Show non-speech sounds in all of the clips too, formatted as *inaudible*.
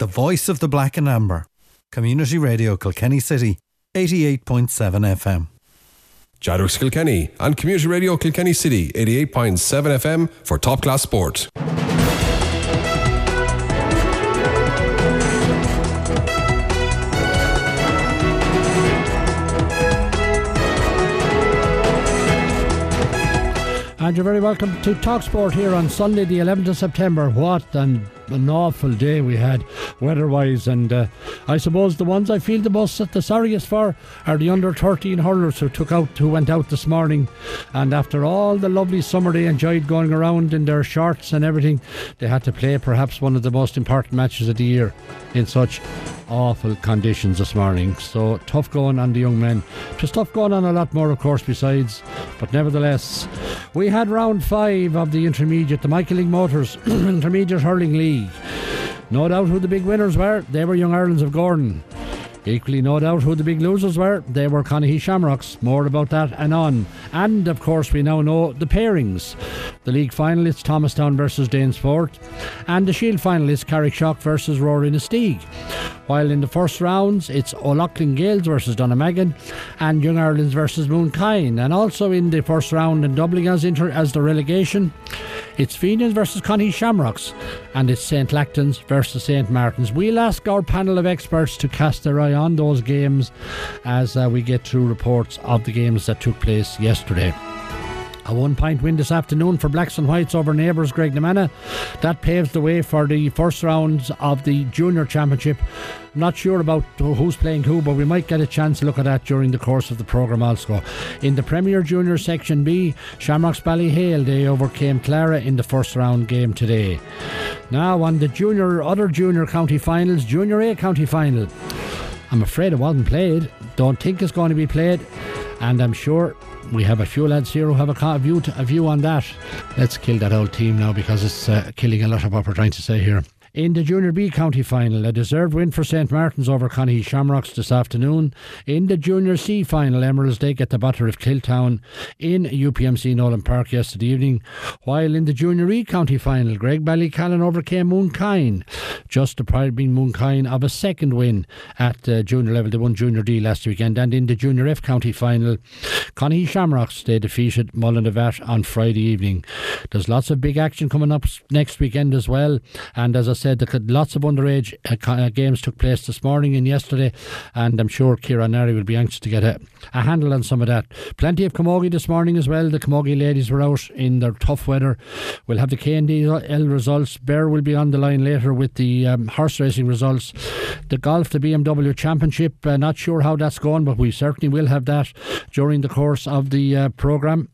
the voice of the black and amber. Community Radio Kilkenny City, 88.7 FM. Chadwicks Kilkenny and Community Radio Kilkenny City 88.7 FM for top class sport. And you're very welcome to Talksport here on Sunday, the 11th of September. What an, an awful day we had weather wise. And uh, I suppose the ones I feel the most at the sorriest for are the under 13 hurlers who took out, who went out this morning. And after all the lovely summer they enjoyed going around in their shorts and everything, they had to play perhaps one of the most important matches of the year in such awful conditions this morning. So tough going on the young men. Just tough going on a lot more, of course, besides. But nevertheless, we had round five of the intermediate, the Michael Motors *clears throat* Intermediate Hurling League. No doubt who the big winners were. They were Young Ireland's of Gowran. Equally, no doubt who the big losers were. They were Conahy Shamrocks. More about that and on. And of course, we now know the pairings. The league finalists Thomastown versus Danesfort, and the Shield finalists Carrickshock versus Rower-Inistioge. While in the first rounds, it's O'Loughlin Gaels versus Dunnamaggin and Young Ireland's versus Mooncoin. And also in the first round and doubling as, inter- as the relegation, it's Fenians versus Conahy Shamrocks and it's St. Lachtain's versus St. Martin's. We'll ask our panel of experts to cast their eye on those games as uh, we get through reports of the games that took place yesterday. A one point win this afternoon for Blacks and Whites over neighbours Graiguenamanagh. That paves the way for the first rounds of the Junior Championship. Not sure about who's playing who, but we might get a chance to look at that during the course of the programme also. In the Premier Junior Section B, Shamrocks Ballyhale, they overcame Clara in the first round game today. Now on the junior, other junior county finals, Junior A county final. I'm afraid it wasn't played. Don't think it's going to be played. And I'm sure we have a few lads here who have a view, to, a view on that. Let's kill that old team now because it's uh, killing a lot of what we're trying to say here. In the Junior B County Final, a deserved win for St Martin's over Connie Shamrocks this afternoon. In the Junior C Final, Emeralds they get the butter of Kiltown in UPMC Nolan Park yesterday evening. While in the Junior E County Final, Graigue-Ballycallan overcame Mooncoin, just depriving Mooncoin of a second win at junior level. They won Junior D last weekend. And in the Junior F County Final, Connie Shamrocks they defeated Mullinavat on Friday evening. There's lots of big action coming up next weekend as well. And as I said that lots of underage uh, uh, games took place this morning and yesterday, and I'm sure Kieran Nari will be anxious to get a, a, handle on some of that. Plenty of camogie this morning as well. The camogie ladies were out in their tough weather. We'll have the K&D results. Bear will be on the line later with the um, horse racing results. The golf, the BMW Championship, uh, not sure how that's going, but we certainly will have that during the course of the uh, programme.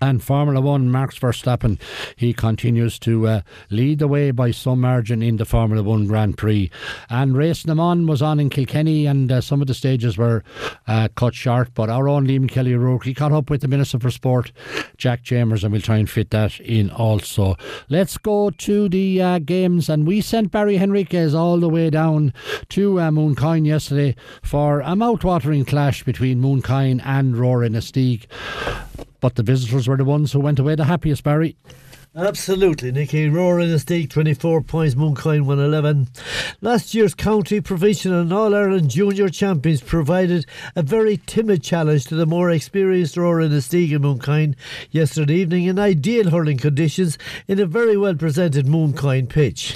And Formula One, Max Verstappen, he continues to uh, lead the way by some margin in the Formula One Grand Prix. And them on was on in Kilkenny, and uh, some of the stages were uh, cut short. But our own Liam Kelly O'Rourke, he caught up with the Minister for Sport, Jack Chambers, and we'll try and fit that in also. Let's go to the uh, games, and we sent Barry Henriquez all the way down to uh, Mooncoin yesterday for a mouth-watering clash between Mooncoin and Rower-Inistioge. But the visitors were the ones who went away the happiest, Barry. Absolutely, Nicky. Rower-Inistioge, 24 points, Mooncoin 111. Last year's county, provincial, and All Ireland junior champions provided a very timid challenge to the more experienced Rower-Inistioge and Mooncoin yesterday evening in ideal hurling conditions in a very well presented Mooncoin pitch.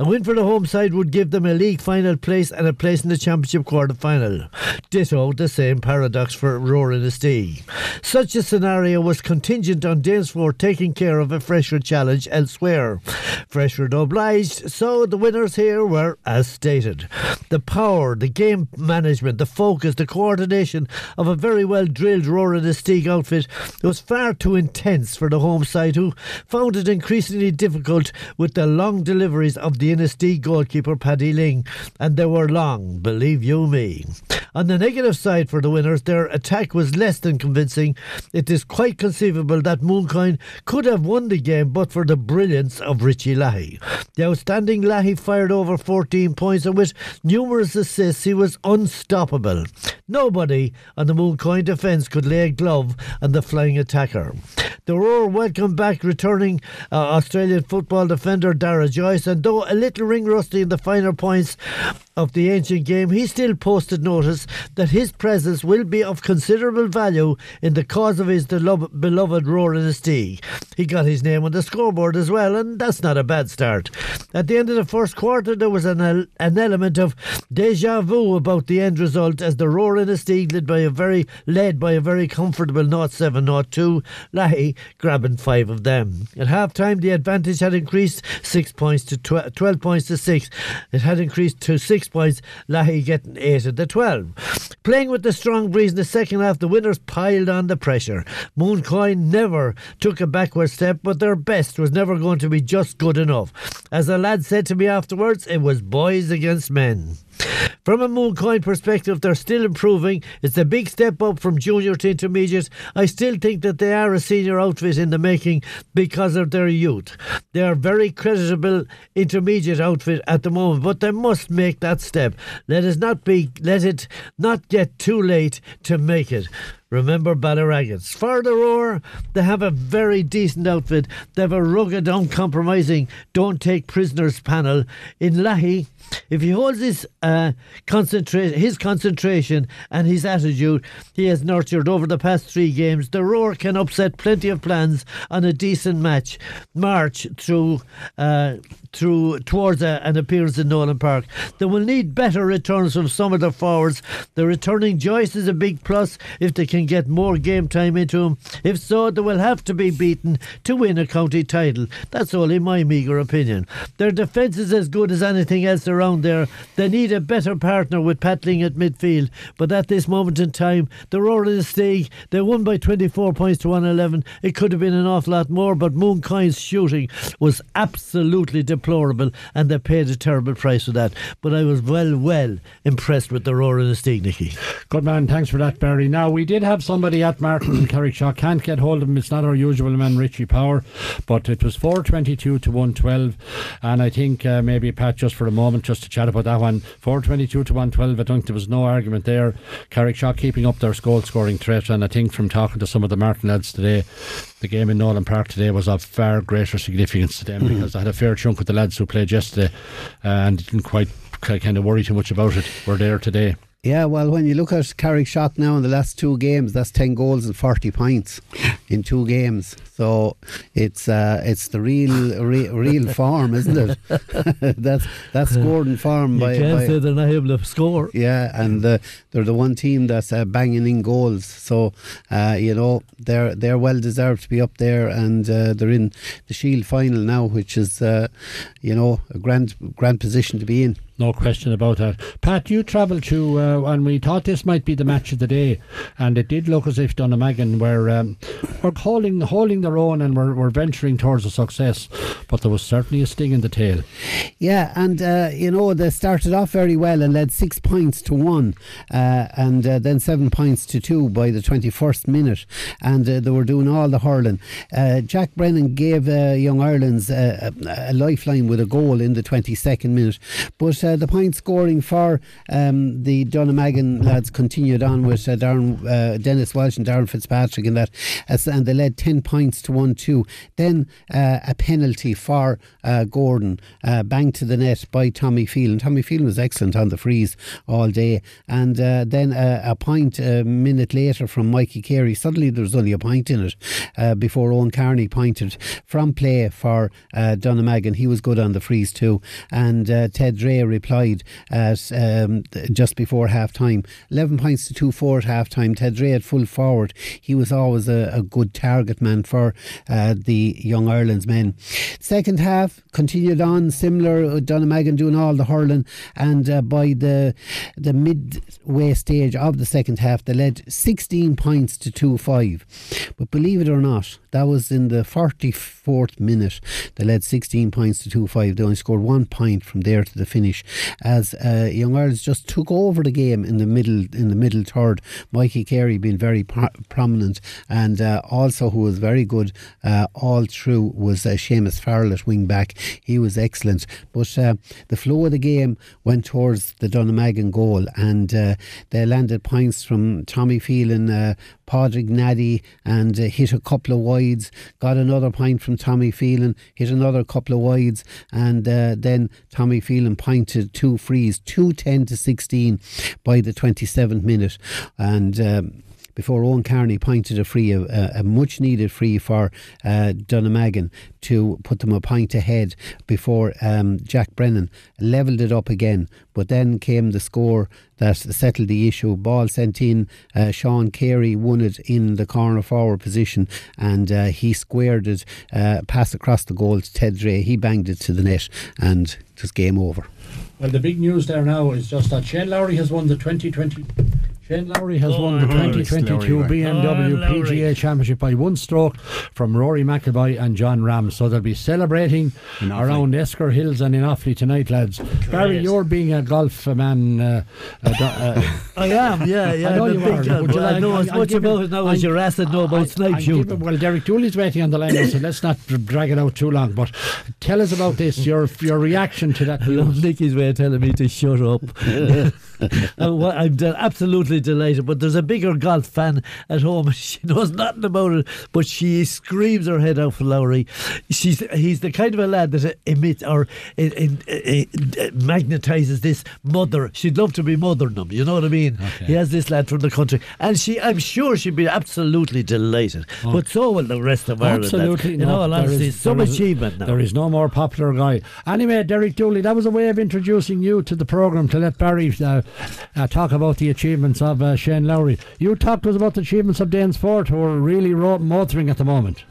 A win for the home side would give them a league final place and a place in the championship quarter final. Ditto the same paradox for Rower-Inistioge. Such a scenario was contingent on Danesfort taking care of a fresher challenge elsewhere. Freshford obliged, so the winners here were as stated. The power, the game management, the focus, the coordination of a very well drilled Rower-Inistioge outfit was far too intense for the home side who found it increasingly difficult with the long of the Inistioge goalkeeper Paddy Ling, and they were long, believe you me. On the negative side for the winners, their attack was less than convincing. It is quite conceivable that Mooncoin could have won the game but for the brilliance of Richie Leahy. The outstanding Leahy fired over 14 points and with numerous assists he was unstoppable. Nobody on the Mooncoin defence could lay a glove on the flying attacker. The Roar welcomed back returning uh, Australian football defender Dara Joyce and though a little ring rusty in the finer points of the ancient game, he still posted notice that his presence will be of considerable value in the cause of his beloved Rower Inistioge. He got his name on the scoreboard as well, and that's not a bad start. At the end of the first quarter, there was an, an element of deja vu about the end result as the Rower Inistioge led by a very led by a very comfortable 0-7, 0-2, Leahy grabbing five of them. At half time, the advantage had increased six points to tw- 12 points to six. It had increased to six points, Leahy getting 8 of the 12. Playing with the strong breeze in the second half, the winners piled on the pressure. Mooncoin never took a backward step, but their best was never going to be just good enough. As the lad said to me afterwards, it was boys against men. From a Mooncoin perspective, they're still improving. It's a big step up from junior to intermediate. I still think that they are a senior outfit in the making because of their youth. They are very creditable intermediate outfit at the moment, but they must make that step. Let us not be let it not get too late to make it. Remember Ballyraggett's. For the they have a very decent outfit. They have a rugged, uncompromising, don't take prisoners panel. In Leahy, if he holds his uh, concentration, his concentration and his attitude, he has nurtured over the past three games. The roar can upset plenty of plans on a decent match march through uh, through towards a, an appearance in Nolan Park. They will need better returns from some of the forwards. The returning Joyce is a big plus if they can get more game time into him. If so, they will have to be beaten to win a county title. That's only my meagre opinion. Their defence is as good as anything else around there. They need a better partner with Patling at midfield. But at this moment in time, the roar of the stake, they won by 24 points to 111. It could have been an awful lot more, but Mooncoin's shooting was absolutely deplorable and they paid a terrible price for that. But I was well, well impressed with the roar of the stake, Nicky. Good man, thanks for that, Barry. Now, we did have somebody at Martin *coughs* in Carrickshock. Can't get hold of him. It's not our usual man, Richie Power, but it was 422 to 112. And I think uh, maybe, Pat, just for a moment, just to chat about that one, 422 to 112. I don't think there was no argument there. Carrickshock keeping up their goal scoring threat. And I think from talking to some of the Martin lads today, the game in Nolan Park today was of far greater significance to them mm-hmm. because I had a fair chunk of the lads who played yesterday and didn't quite kind of worry too much about it. We're there today. Yeah, well, when you look at Carrickshock now in the last two games, that's 10 goals and 40 points in two games. So it's uh, it's the real re, real *laughs* form, isn't it? *laughs* that's that's scored in form. You by, can't by, say they're not able to score. Yeah, and uh, they're the one team that's uh, banging in goals. So uh, you know they're they're well deserved to be up there, and uh, they're in the Shield final now, which is uh, you know a grand grand position to be in. No question about that. Pat, you travelled to, uh, and we thought this might be the match of the day, and it did look as if Dunnamaggin were um, were holding holding their own and were, were venturing towards a success, but there was certainly a sting in the tail. Yeah, and uh, you know they started off very well and led six points to one, uh, and uh, then seven points to two by the twenty first minute, and uh, they were doing all the hurling. Uh, Jack Brennan gave Young Ireland's a, lifeline with a goal in the twenty second minute, but uh, the point scoring for um, the Dunnamaggin lads continued on with uh, Darren, uh, Dennis Walsh and Darren Fitzpatrick and that, and they led 10 points to 1 2. Then uh, a penalty for uh, Gowran, uh, banged to the net by Tommy Phelan. Tommy Phelan was excellent on the freeze all day. And then a point a minute later from Mikey Carey. Suddenly there was only a point in it before Owen Carney pointed from play for uh, Dunnamaggin. He was good on the freeze too. And Ted Dre replied at um, just before half time. 11 points to 2 4 at half time. Ted Dre at full forward. He was always a, a good target man for uh, the Young Ireland's men. Second half continued on, similar. Dunnamaggin doing all the hurling, and uh, by the the midway stage of the second half, they led 16 points to 2 5. But believe it or not, that was in the 44th minute. They led 16 points to 2 5. They only scored one point from there to the finish. As uh, Young Ireland just took over the game in the middle in the middle third. Mikey Carey being very pro- prominent, and uh, also who was very good uh, all through was uh, Seamus Farrell at wing back. He was excellent, but uh, the flow of the game went towards the Dunnamaggin goal, and uh, they landed points from Tommy Phelan, uh, Padraig Naddy, and uh, hit a couple of wides. Got another point from Tommy Phelan, hit another couple of wides, and then Tommy Phelan pointed two frees, two ten to sixteen by the twenty seventh minute, and. Um, before Owen Carney pointed a free, a, a much needed free for uh, Dunnamaggin to put them a point ahead before um, Jack Brennan levelled it up again. But then came the score that settled the issue. Ball sent in, uh, Sean Carey won it in the corner forward position and uh, he squared it, uh, passed across the goal to Ted Dre. He banged it to the net and was game over. Well, the big news there now is just that Shane Lowry has won the 2020. Shane Lowry has Oh, won the 2022 Lowry, BMW Oh, PGA Championship by one stroke from Rory McIlroy and Jon Rahm. So they'll be celebrating around Esker Hills and in Offaly tonight, lads. Barry, you're being a golf man. Uh, uh, uh, *laughs* I am, yeah, yeah. I know I'm a you big are. fan. Would you I like- know as I'll- I'll much give about it- it now as I'll- your ass know about snipe I'll shooting. Well, Derek Dooley's waiting on the line, so let's not *laughs* drag it out too long. But tell us about this, your your reaction to that I love. Nicky's way of telling me to shut up. *laughs* *laughs* I'm, I'm de- absolutely delighted. But there's a bigger golf fan at home. *laughs* She knows nothing about it, but she screams her head out for Lowry. She's he's the kind of a lad that emits or in, in, uh, magnetizes this mother. She'd love to be mothering him. You know what I mean? Okay. He has this lad from the country, and she, I'm sure she'd be absolutely delighted. But so will the rest of Ireland. lads. Absolutely In not. all honesty, some is- achievement now. There is no more popular guy. Anyway, Derek Dooley, that was a way of introducing you to the programme to let Barry uh, uh, talk about the achievements of uh, Shane Lowry. You talked to us about the achievements of Danesfort, who are really ro- motoring at the moment.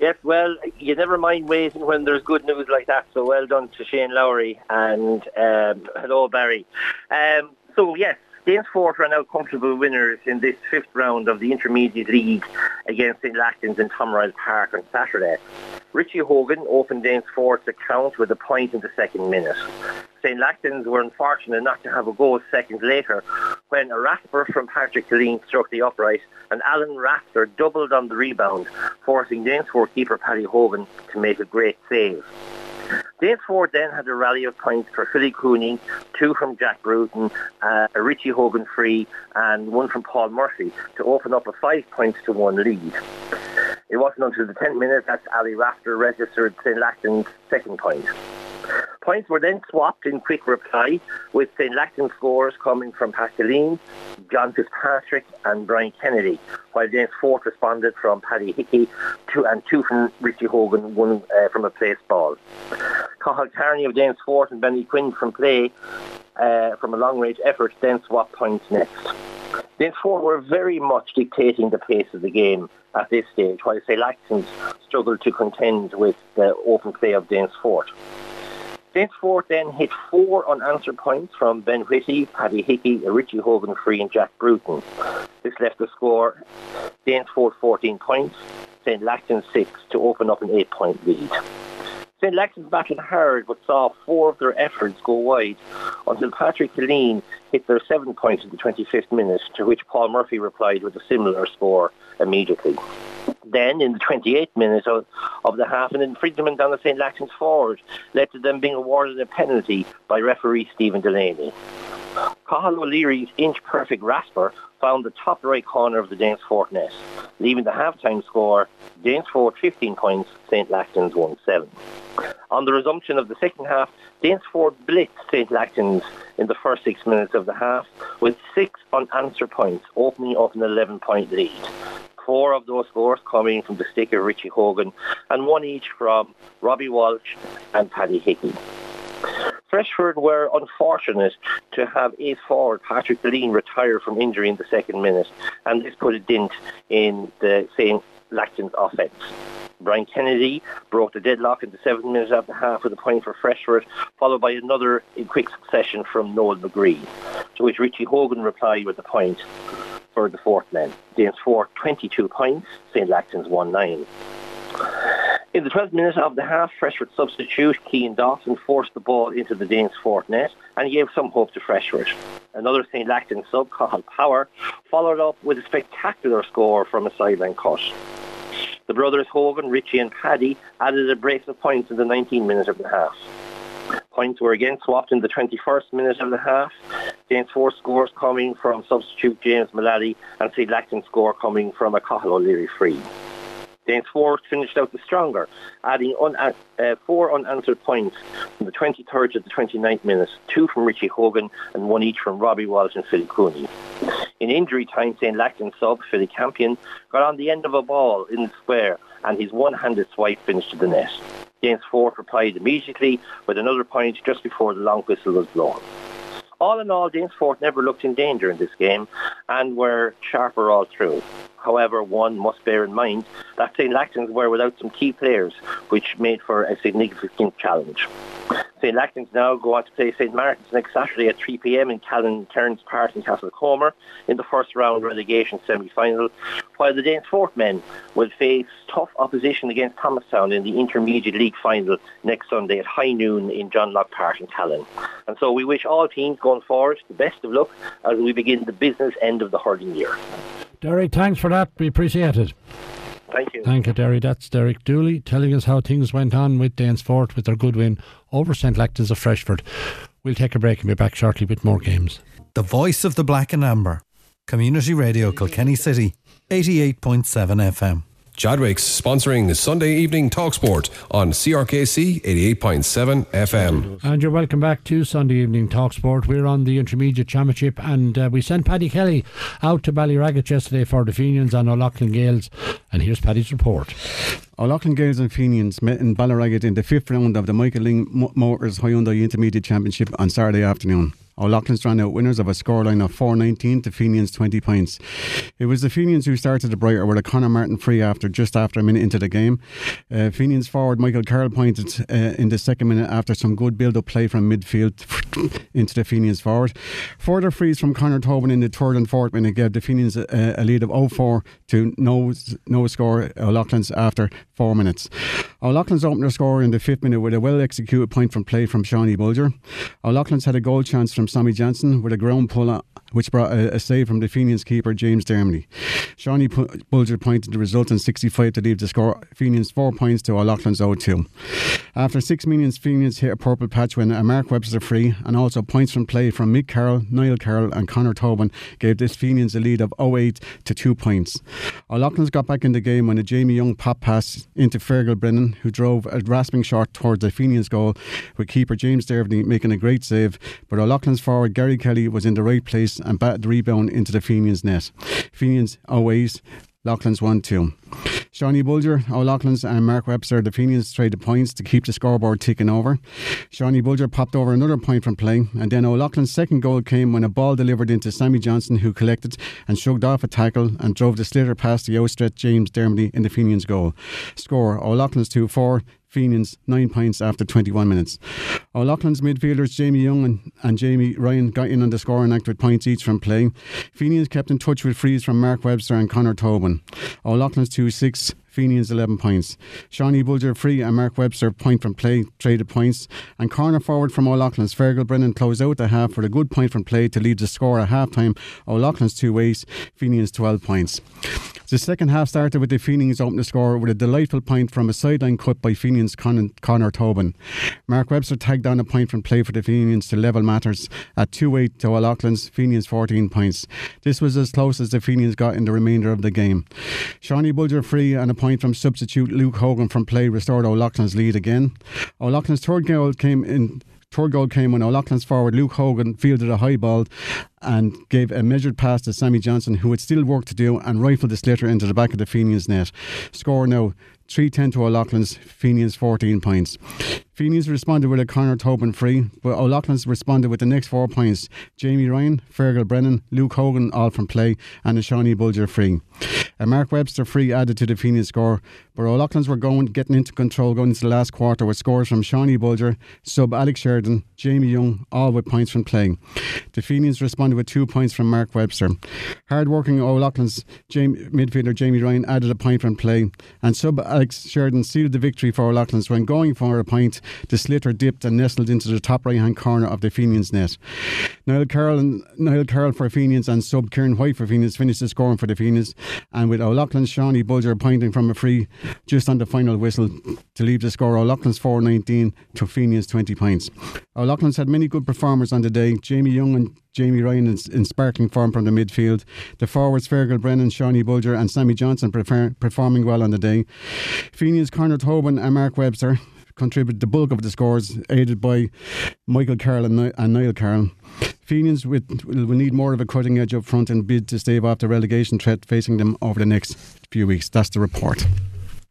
Yes, well, you never mind waiting when there's good news like that. So well done to Shane Lowry and um, hello Barry. Um, so yes, Danesfort are now comfortable winners in this fifth round of the Intermediate League against St Lachtain's in Tomryl Park on Saturday. Richie Hogan opened Danesfort's account with a point in the second minute. St Lachtain's were unfortunate not to have a goal seconds later when a rasper from Patrick Killeen struck the upright and Alan Rafter doubled on the rebound, forcing Danesfort keeper Paddy Hogan to make a great save. Danesfort then had a rally of points for Philly Cooney, two from Jack Bruton, uh, a Richie Hogan free, and one from Paul Murphy to open up a five points to one lead. It wasn't until the 10th minute that Ali Rafter registered St. Lachtain's second point. Points were then swapped in quick reply, with St. Lachtain scores coming from Pascaline, John Fitzpatrick and Brian Kennedy, while James Fort responded from Paddy Hickey two, and two from Richie Hogan, one uh, from a place ball. Cathal Carney of James Fort and Benny Quinn from play uh, from a long-range effort then swapped points next. Danesfort were very much dictating the pace of the game at this stage, while St. Lachtain's struggled to contend with the open play of James Fort. Fort then hit four unanswered points from Ben Whitty, Paddy Hickey, Richie Hogan Free and Jack Bruton. This left the score Danesfort 14 points, St. Lachtain 6 to open up an 8-point lead. St. Lachtain's battled hard but saw four of their efforts go wide until Patrick Killeen hit their seven points in the 25th minute, to which Paul Murphy replied with a similar score immediately. Then, in the 28th minute of, of the half, an infringement on the St. Lachtain's forward led to them being awarded a penalty by referee Stephen Delaney. Cathal O'Leary's inch-perfect rasper found the top right corner of the Danesfort net, leaving the half-time score Danesfort 15 points, St. Lachtain's 1-7. On the resumption of the second half, Danesfort blitzed St. Lachtain's in the first six minutes of the half with six unanswered points, opening up an 11-point lead. Four of those scores coming from the stick of Richie Hogan and one each from Robbie Walsh and Paddy Hickey. Freshford were unfortunate to have ace forward Patrick Deline retire from injury in the second minute, and this put a dent in the St. Lachtain's offence. Brian Kennedy broke the deadlock in the seventh minute the half with a point for Freshford, followed by another in quick succession from Noel McGree, to which Richie Hogan replied with a point for the fourth man. Danes Fort 22 points, St. Lachtain's 1-9. In the 12th minute of the half, Freshford substitute Keane Dawson forced the ball into the Danes' fourth net and gave some hope to Freshford. Another St. Lachlan sub, Cathal Power, followed up with a spectacular score from a sideline cut. The brothers Hogan, Richie and Paddy added a brace of points in the 19th minute of the half. Points were again swapped in the 21st minute of the half. Danes four scores coming from substitute James Mullally and St. Lachlan score coming from a Cathal O'Leary free. Danes four finished out the stronger, adding un- uh, four unanswered points from the 23rd to the 29th minute, two from Richie Hogan and one each from Robbie Walsh and Phil Cooney. In injury time, St. Lachlan sub Philly Campion got on the end of a ball in the square and his one-handed swipe finished to the net. James replied immediately with another point just before the long whistle was blown. All in all, Danesfort never looked in danger in this game and were sharper all through. However, one must bear in mind that St. Lachlan's were without some key players, which made for a significant challenge. St. Lachlan's now go on to play St. Martin's next Saturday at 3pm in Callan Cairns Park in Castlecomer in the first round relegation semi-final, while the Danesfort men will face tough opposition against Thomastown in the Intermediate League final next Sunday at high noon in John Locke Park in Callan. And so we wish all teams going forward the best of luck as we begin the business end of the hurling year. Derek, thanks for that. We appreciate it. Thank you. Thank you, Derry. That's Derek Dooley telling us how things went on with Danesfort with their good win over St. Lachlan's of Freshford. We'll take a break and be back shortly with more games. The voice of the black and amber. Community Radio Kilkenny City, 88.7 FM. Chadwick's sponsoring Sunday evening Talksport on CRKC 88.7 FM. And you're welcome back to Sunday Evening Talksport. We're on the Intermediate Championship and uh, we sent Paddy Kelly out to Ballyragget yesterday for the Fenians and O'Loughlin Gaels. And here's Paddy's report. O'Loughlin Gaels and Fenians met in Ballyragget in the fifth round of the Michael Lyng Motors Hyundai Intermediate Championship on Saturday afternoon. O'Loughlin's ran out winners of a scoreline of 419 to Fenians 20 points. It was the Fenians who started the brighter with a Conor Martin free after just after a minute into the game. Uh, Fenians forward Michael Carroll pointed uh, in the second minute after some good build up play from midfield *sniffs* into the Fenians forward. Further frees from Conor Tobin in the third and fourth minute gave the Fenians a, a lead of 0 4 to no, no score O'Loughlin's after four minutes. O'Loughlin's opened their score in the fifth minute with a well executed point from play from Shawnee Bulger. O'Loughlin's had a goal chance from Sammy Johnson with a ground pull which brought a, a save from the Fenians keeper James Dermody. Shawnee Bulger pointed the result in 65 to leave the score Fenians 4 points to O'Loughlin's 0-2. After six minutes, Fenians hit a purple patch when a Mark Webster free and also points from play from Mick Carroll, Niall Carroll and Connor Tobin gave this Fenians a lead of 0-8 to 2 points. O'Loughlin's got back in the game when a Jamie Young pop pass into Fergal Brennan who drove a rasping shot towards the Fenians goal with keeper James Dermody making a great save but O'Loughlin's forward Gary Kelly was in the right place and batted the rebound into the Fenians net. Fenians always Loughlin's 1 2. Shawnee Bulger, O'Loughlin's and Mark Webster, the Fenians traded points to keep the scoreboard ticking over. Shawnee Bulger popped over another point from play, and then O'Loughlin's second goal came when a ball delivered into Sammy Johnson, who collected and shrugged off a tackle and drove the slitter past the outstretched James Dermody in the Fenians' goal. Score O'Loughlin's 2 4, Fenians nine points after 21 minutes. O'Loughlin's midfielders Jamie Young and, and Jamie Ryan got in on the scoring act with points each from playing. Fenians kept in touch with frees from Mark Webster and Conor Tobin. O'Loughlin's 2 6. Fenians 11 points. Shawnee Bulger free and Mark Webster point from play traded points. And corner forward from O'Loughlin's Fergal Brennan closed out the half with a good point from play to lead the score at half time. O'Loughlin's two ways, Fenians 12 points. The second half started with the Fenians opening the score with a delightful point from a sideline cut by Fenians Con- Conor Tobin. Mark Webster tagged down a point from play for the Fenians to level matters at 2 8 to O'Loughlin's Fenians 14 points. This was as close as the Fenians got in the remainder of the game. Shawnee Bulger free and a point from substitute Luke Hogan from play restored O'Loughlin's lead again. O'Loughlin's third goal came in Third goal came when O'Loughlin's forward Luke Hogan fielded a high ball and gave a measured pass to Sammy Johnson, who had still work to do, and rifled the slitter into the back of the Fenians net. Score now 310 to O'Loughlin's, Fenians 14 points. Fenians responded with a Connor Tobin free, but O'Loughlin's responded with the next four points. Jamie Ryan, Fergal Brennan, Luke Hogan all from play, and a Shawnee Bulger free. A Mark Webster free added to the Fenians score, but O'Loughlin's were going getting into control going into the last quarter with scores from Shawnee Bulger, sub Alex Sheridan, Jamie Young, all with points from play. The Fenians responded with two points from Mark Webster. Hard-working O'Loughlin's Jamie, midfielder Jamie Ryan added a point from play, and sub Alex Sheridan sealed the victory for O'Loughlin's when going for a point. The slitter dipped and nestled into the top right-hand corner of the Fenians net. Niall Carroll and Niall Carroll for Fenians and sub Kieran White for Fenians finished the scoring for the Fenians, and with O'Loughlin's Shawnee Bulger pointing from a free just on the final whistle to leave the score O'Loughlin's 419 to Fenians 20 points. O'Loughlin's had many good performers on the day. Jamie Young and Jamie Ryan in, in sparkling form from the midfield. The forwards Fergal Brennan, Shawnee Bulger, and Sammy Johnson prefer, performing well on the day. Fenians Connor Tobin and Mark Webster contributed the bulk of the scores, aided by Michael Carroll and, Ni- and Niall Carroll. Fenians will need more of a cutting edge up front and bid to stave off the relegation threat facing them over the next few weeks. That's the report.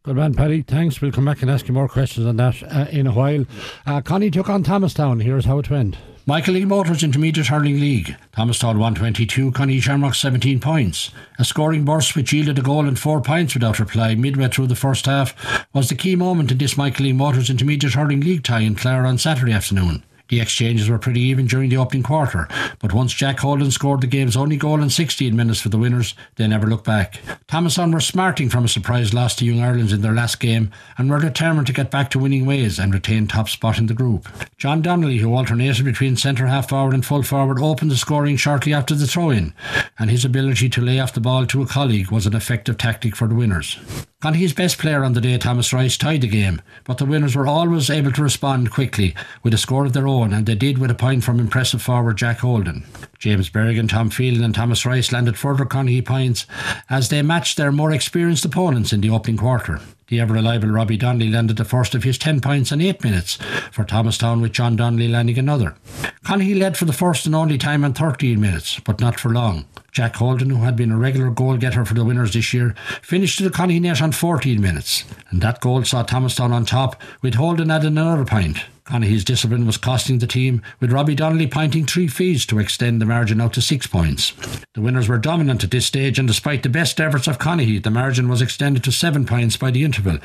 Good man, Paddy. Thanks. We'll come back and ask you more questions on that uh, in a while. Uh, Connie took on Thomastown. Here's how it went. Michael Lee Motors Intermediate Hurling League. Thomas Thomastown 122, Connie Shamrock 17 points. A scoring burst which yielded a goal and four points without reply midway through the first half was the key moment in this Michael Lee Motors Intermediate Hurling League tie in Clara on Saturday afternoon. The exchanges were pretty even during the opening quarter, but once Jack Holden scored the game's only goal in 16 minutes for the winners, they never looked back. Thomastown were smarting from a surprise loss to Young Ireland in their last game and were determined to get back to winning ways and retain top spot in the group. John Donnelly, who alternated between centre half forward and full forward, opened the scoring shortly after the throw in, and his ability to lay off the ball to a colleague was an effective tactic for the winners. Conti's best player on the day, Thomas Rice, tied the game, but the winners were always able to respond quickly with a score of their own, and they did with a point from impressive forward Jack Holden. James Berrigan, Tom Phelan, and Thomas Rice landed further Conti points as they matched their more experienced opponents in the opening quarter. The ever reliable Robbie Donnelly landed the first of his 10 points in 8 minutes for Thomastown, with John Donnelly landing another. Connie led for the first and only time in 13 minutes, but not for long. Jack Holden, who had been a regular goal getter for the winners this year, finished to the Connie net on 14 minutes, and that goal saw Thomastown on top, with Holden adding another point. Connie's discipline was costing the team, with Robbie Donnelly pointing three fees to extend the margin out to six points. The winners were dominant at this stage, and despite the best efforts of Connie, the margin was extended to seven points by the interval,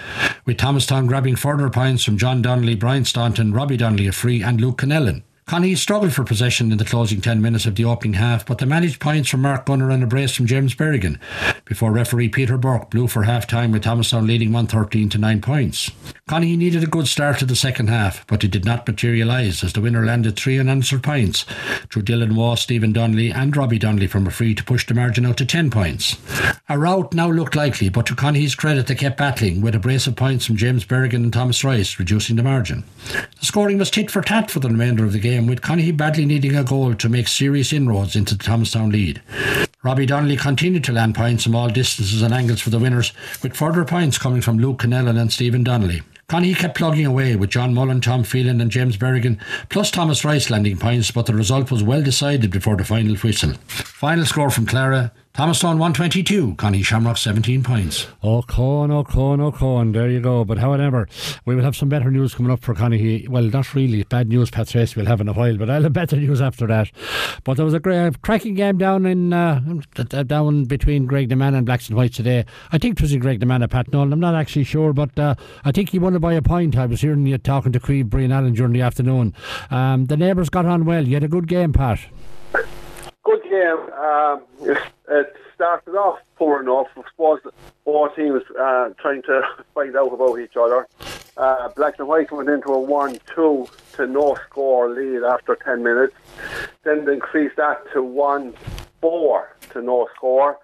with Thomastown grabbing further points from John Donnelly, Brian Staunton, Robbie Donnelly a free, and Luke Canellan. Connie struggled for possession in the closing 10 minutes of the opening half, but they managed points from Mark Gunner and a brace from James Berrigan before referee Peter Burke blew for half time with Thomastown leading 113 to 9 points. Connie needed a good start to the second half, but it did not materialise as the winner landed three unanswered points through Dylan Waugh, Stephen Donnelly, and Robbie Donnelly from a free to push the margin out to 10 points. A rout now looked likely, but to Connie's credit, they kept battling with a brace of points from James Berrigan and Thomas Rice, reducing the margin. The scoring was tit for tat for the remainder of the game, with Connie badly needing a goal to make serious inroads into the Thomastown lead. Robbie Donnelly continued to land points from all distances and angles for the winners, with further points coming from Luke Canellan and Stephen Donnelly. Connie kept plugging away with John Mullen, Tom Phelan, and James Berrigan, plus Thomas Rice landing points, but the result was well decided before the final whistle. Final score from Clara Thomastown 122, Connie Shamrock 17 points. Oh, Con, oh, Con, oh, Con. There you go. But however, we will have some better news coming up for Connie. Well, not really. Bad news, Pat Tracy will have in a while, but I'll have better news after that. But there was a great, cracking game down in uh, down between Graiguenamanagh and Blacks and Whites today. I think it was in Graiguenamanagh, Pat Nolan. I'm not actually sure, but uh, I think he won it by a point. I was hearing you talking to Creve Brian Allen during the afternoon. Um, the neighbours got on well. You had a good game, Pat. Good game. Um, it started off poor enough. I suppose both teams uh, trying to *laughs* find out about each other. Uh, Black and White went into a 1 2 to no score lead after 10 minutes. Then they increased that to 1 4 to no score.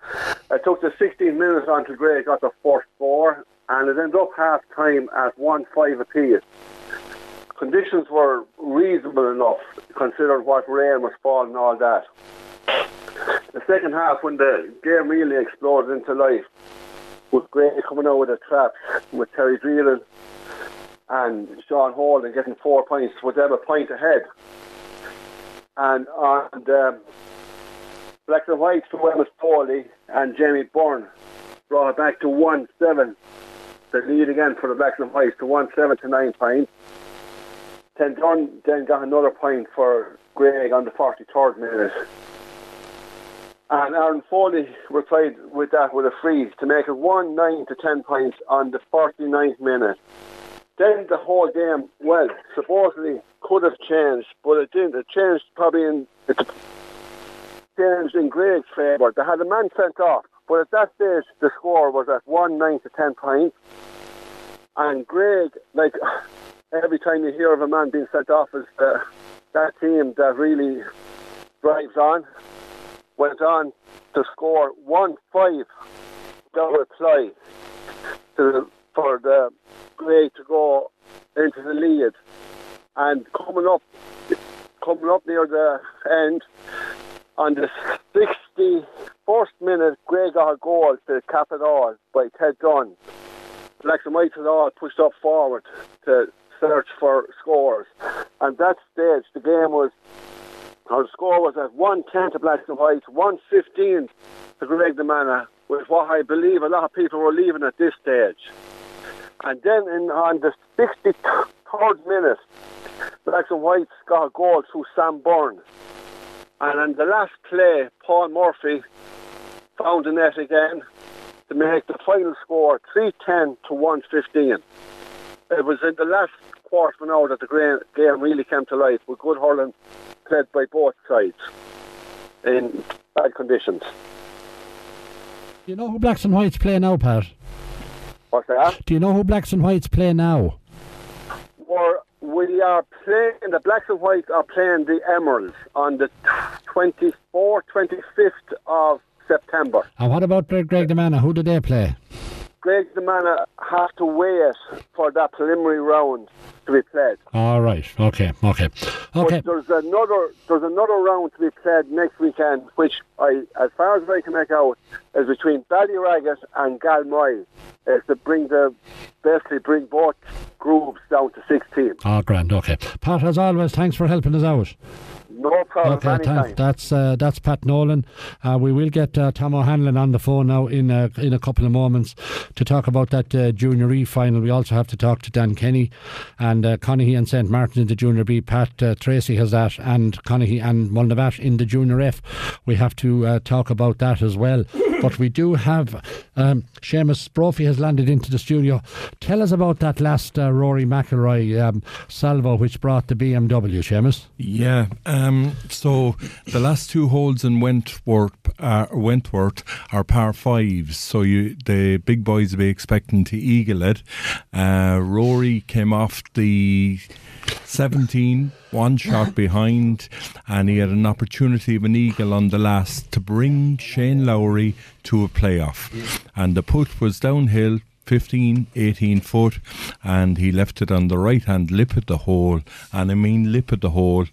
It took the 16 minutes until Gray got the first score, and it ended up half time at 1 5 apiece. Conditions were reasonable enough considering what rain was falling and all that. The second half, when the game really exploded into life, with Gray coming out with a trap, with Terry Dreelan and Sean Holden getting four points, was them a point ahead. And on um, Black and White for Emma Foley and Jamie Byrne brought it back to 1 7. The lead again for the Blacks and Whites to 1 7 to 9 points. Then Dunn then got another point for Greg on the 43rd minute. And Aaron Foley replied with that with a freeze to make it 1 9 to 10 points on the 49th minute. Then the whole game, well, supposedly could have changed, but it didn't. It changed probably in it changed in Greg's favour. They had a man sent off, but at that stage the score was at 1 9 to 10 points. And Greg, like every time you hear of a man being sent off, is uh, that team that really drives on went on to score 1 5 double play the, for the Grey to go into the lead. And coming up coming up near the end, on the 61st minute, Grey got a goal to cap it all by Ted Dunn. Blacks and Whites had all pushed up forward to search for scores. And that stage, the game was our score was at 110 to Blacks and Whites, 115 to Graiguenamanagh, with what I believe a lot of people were leaving at this stage. And then in, on the 63rd minute, Blacks and Whites got a goal through Sam Byrne. And in the last play, Paul Murphy found the net again to make the final score 310 to 115. It was in the last quarter of an hour that the game really came to life with good hurling played by both sides in bad conditions. Do you know who Blacks and Whites play now, Pat? What's that? Do you know who Blacks and Whites play now? We're, we are playing, the Blacks and Whites are playing the Emeralds on the 24th, 25th of September. And what about Graiguenamanagh? Who do they play? Graiguenamanagh uh, have to wait for that preliminary round to be played. All right. Okay. Okay. Okay. But there's another there's another round to be played next weekend, which I, as far as I can make out, is between Ballyragget and Galmoy. Is to bring the basically bring both groups down to 16. Oh, ah, grand. Okay. Pat, as always, thanks for helping us out. No problem. Okay, anytime. thanks. That's uh, that's Pat Nolan. Uh, we will get uh, Tom O'Hanlon on the phone now in a, in a couple of moments to talk about that uh, Junior E final. We also have to talk to Dan Kenny and uh, Conahy and St Martin in the Junior B. Pat uh, Tracy has that, and Conahy and Mullinavat in the Junior F. We have to uh, talk about that as well. *laughs* But we do have um, Seamus Brophy has landed into the studio. Tell us about that last uh, Rory McIlroy um, salvo which brought the BMW, Seamus. Yeah. Um, so the last two holes in Wentworth are, Wentworth are par fives. So you, the big boys will be expecting to eagle it. Uh, Rory came off the 17, one shot *laughs* behind, and he had an opportunity of an eagle on the last to bring Shane Lowry to a playoff. And the putt was downhill. 15, 18 foot, and he left it on the right hand lip of the hole, and I mean lip of the hole,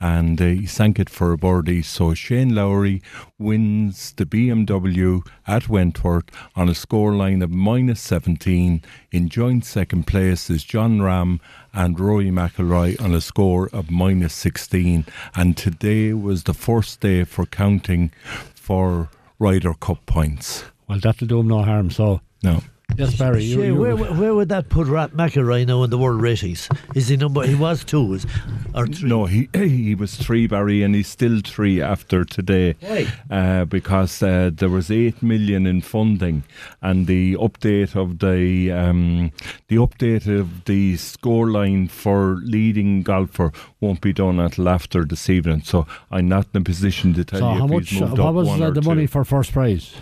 and uh, he sank it for a birdie. So Shane Lowry wins the BMW at Wentworth on a scoreline of minus 17. In joint second place is Jon Rahm and Rory McIlroy on a score of minus 16. And today was the first day for counting for Ryder Cup points. Well, that'll do him no harm. So no. Yes, Barry. You, Shay, you, where, where would that put Rory McIlroy now in the world ratings? Is he number? He was two, is, or three? No, he *clears throat* he was three, Barry, and he's still three after today. Why? Uh, because uh, there was eight million in funding, and the update of the um, the update of the scoreline for leading golfer won't be done until after this evening. So I'm not in a position to tell so you how if much? he's moved What up was one uh, or the two. money for first prize?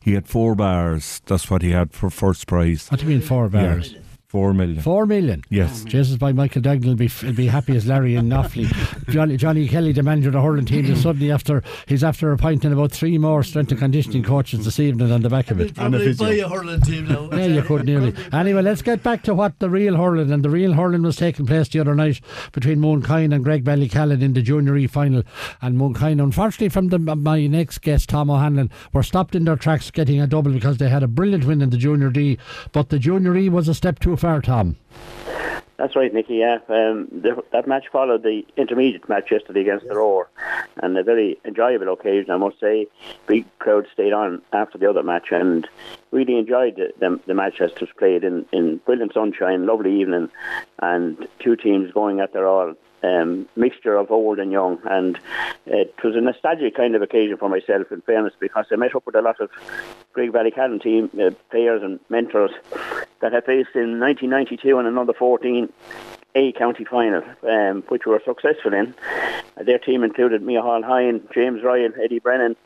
He had four bars. That's what he had for first prize. What do you mean four bars? Yeah. Four million. Four million. Yes. Oh, Jesus by Michael Dagnall will be, will be happy as Larry and Knopfley. *laughs* Johnny, Johnny Kelly, the manager of the hurling team, is suddenly after he's after appointing about three more strength and conditioning coaches this evening on the back of it. And Probably buy a hurling team now. *laughs* Yeah, you could nearly. Anyway, let's get back to what the real hurling and the real hurling was taking place the other night between Mooncoin and Graigue Ballycallan in the Junior E final. And Mooncoin, unfortunately, from the, my next guest Tom O'Hanlon, were stopped in their tracks getting a double because they had a brilliant win in the Junior D, but the Junior E was a step too far, Tom. That's right, Nicky. Yeah, um, the, that match followed the intermediate match yesterday against the Roar. and a very enjoyable occasion, I must say. Big crowd stayed on after the other match and really enjoyed the, the, the match as it was played in, in brilliant sunshine, lovely evening, and two teams going at their all um, mixture of old and young. And it was a nostalgic kind of occasion for myself, in fairness, because I met up with a lot of Graigue Ballycallan team uh, players and mentors that I faced in 1992 and another 14 a county final, um, which we were successful in. Their team included Mia Hall Hine, James Ryan, Eddie Brennan,